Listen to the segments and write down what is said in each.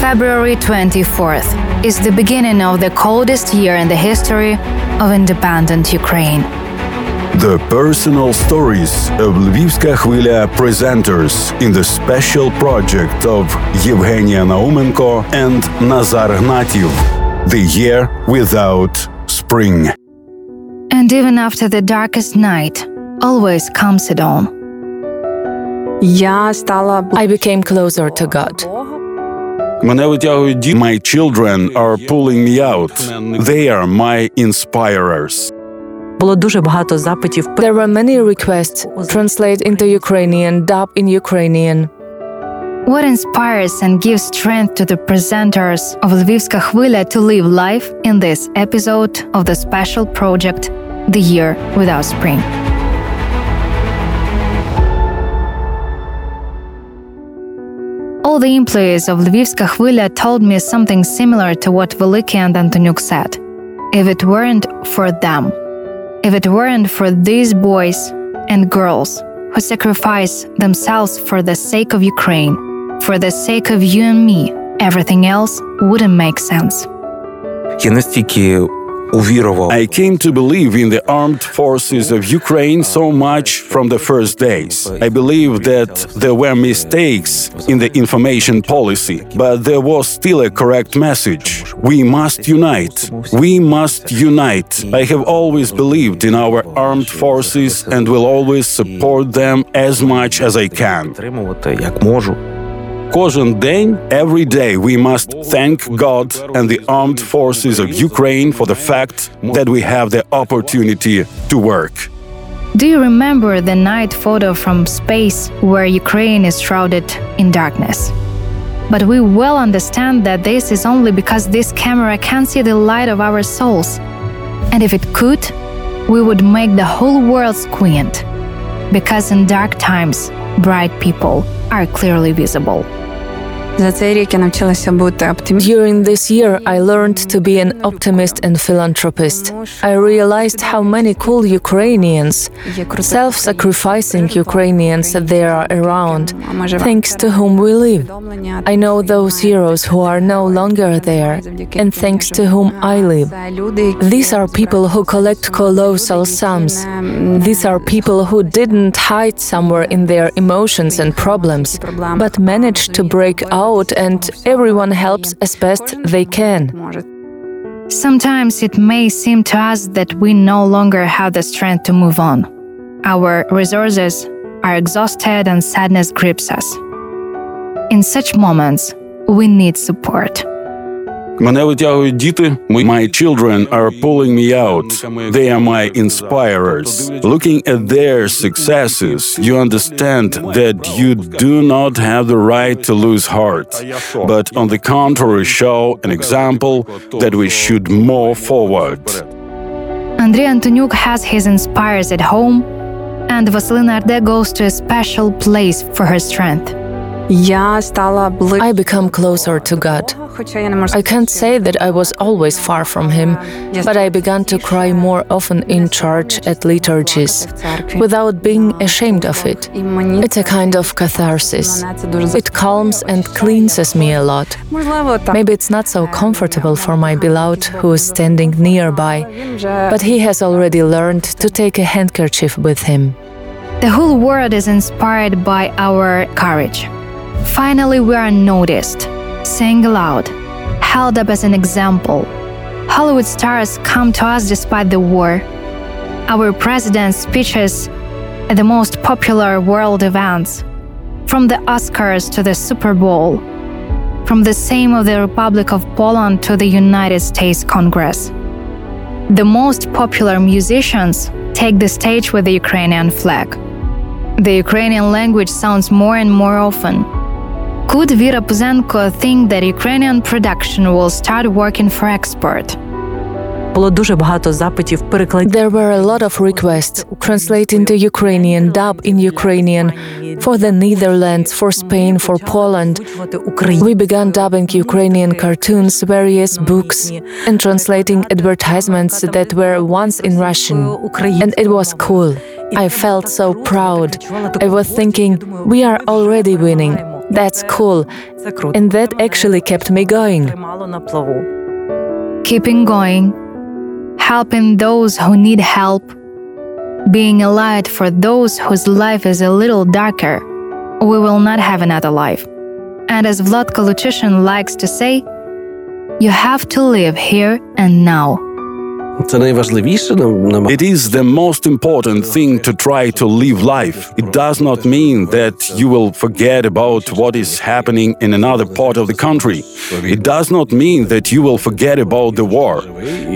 February 24th is the beginning of the coldest year in the history of independent Ukraine. The personal stories of Lvivska Khvila presenters in the special project of Yevheniia Naumenko and Nazar Hnativ, The Year Without Spring. And even after the darkest night, always comes a dawn. I became closer to God. Мене витягують ді- My children are pulling me out. They are my inspirers. Було дуже багато запитів. There were many requests translate into Ukrainian, dub in Ukrainian. What inspires and gives strength to the presenters of Lvivska Khvila to live life in this episode of the special project The Year Without Spring? the employees of Lvivska Khvilia told me something similar to what Veliki and Antoniuk said. If it weren't for them, if it weren't for these boys and girls who sacrifice themselves for the sake of Ukraine, for the sake of you and me, everything else wouldn't make sense. Я настільки увірував I came to believe in the armed forces of Ukraine so much from the first days. I believe that there were mistakes in the information policy, but there was still a correct message. We must unite. We must unite. I have always believed in our armed forces and will always support them as much as I can. підтримувати як можу. Кожен день, every day, we must thank God and the armed forces of Ukraine for the fact that we have the opportunity to work. Do you remember the night photo from space where Ukraine is shrouded in darkness? But we well understand that this is only because this camera can see the light of our souls. And if it could, we would make the whole world squint. Because in dark times, bright people are clearly visible. За цей рік я навчилася бути оптимістом. During this year, I learned to be an optimist and philanthropist. I realized how many cool Ukrainians, self sacrificing Ukrainians that there are around, thanks to whom we live. I know those heroes who are no longer there, and thanks to whom I live. These are people who collect colossal sums. These are people who didn't hide somewhere in their emotions and problems, but managed to break out, and everyone helps as best they can. Sometimes it may seem to us that we no longer have the strength to move on. Our resources are exhausted and sadness grips us. In such moments, we need support. Мене витягують діти. My children are pulling me out. They are my inspirers. Looking at their successes, you understand that you do not have the right to lose heart, but on the contrary, show an example that we should move forward. Andrii Antoniuk has his inspirers at home, and Vasilina Arde goes to a special place for her strength. I become closer to God. I can't say that I was always far from Him, but I began to cry more often in church at liturgies, without being ashamed of it. It's a kind of catharsis. It calms and cleanses me a lot. Maybe it's not so comfortable for my beloved who is standing nearby, but he has already learned to take a handkerchief with him. The whole world is inspired by our courage. Finally, we are noticed, saying aloud, held up as an example. Hollywood stars come to us despite the war. Our president's speeches at the most popular world events, from the Oscars to the Super Bowl, from the Sejm of the Republic of Poland to the United States Congress. The most popular musicians take the stage with the Ukrainian flag. The Ukrainian language sounds more and more often. Could Vira Puzenko think that Ukrainian production will start working for export? Було дуже багато запитів перекладів. There were a lot of requests translate into Ukrainian, dub in Ukrainian for the Netherlands, for Spain, for Poland. We began dubbing Ukrainian cartoons, various books, and translating advertisements that were once in Russian. And it was cool. I felt so proud. I was thinking, we are already winning. That's cool. And that actually kept me going. Keeping going, helping those who need help, being a light for those whose life is a little darker. We will not have another life. And as Vlodko Luchyshyn likes to say, you have to live here and now. Це найважливіше нам нам- It is the most important thing to try to live life. It does not mean that you will forget about what is happening in another part of the country. It does not mean that you will forget about the war.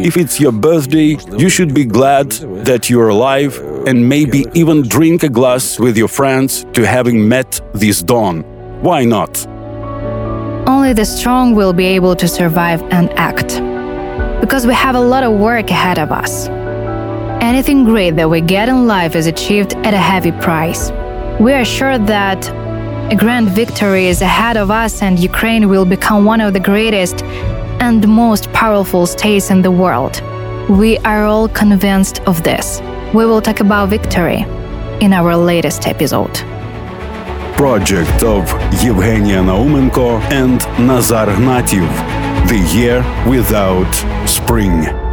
If it's your birthday, you should be glad that you're alive and maybe even drink a glass with your friends to having met this dawn. Why not? Only the strong will be able to survive and act. Because we have a lot of work ahead of us. Anything great that we get in life is achieved at a heavy price. We are sure that a grand victory is ahead of us and Ukraine will become one of the greatest and most powerful states in the world. We are all convinced of this. We will talk about victory in our latest episode. Project of Yevheniia Naumenko and Nazar Hnativ. The Year Without Spring.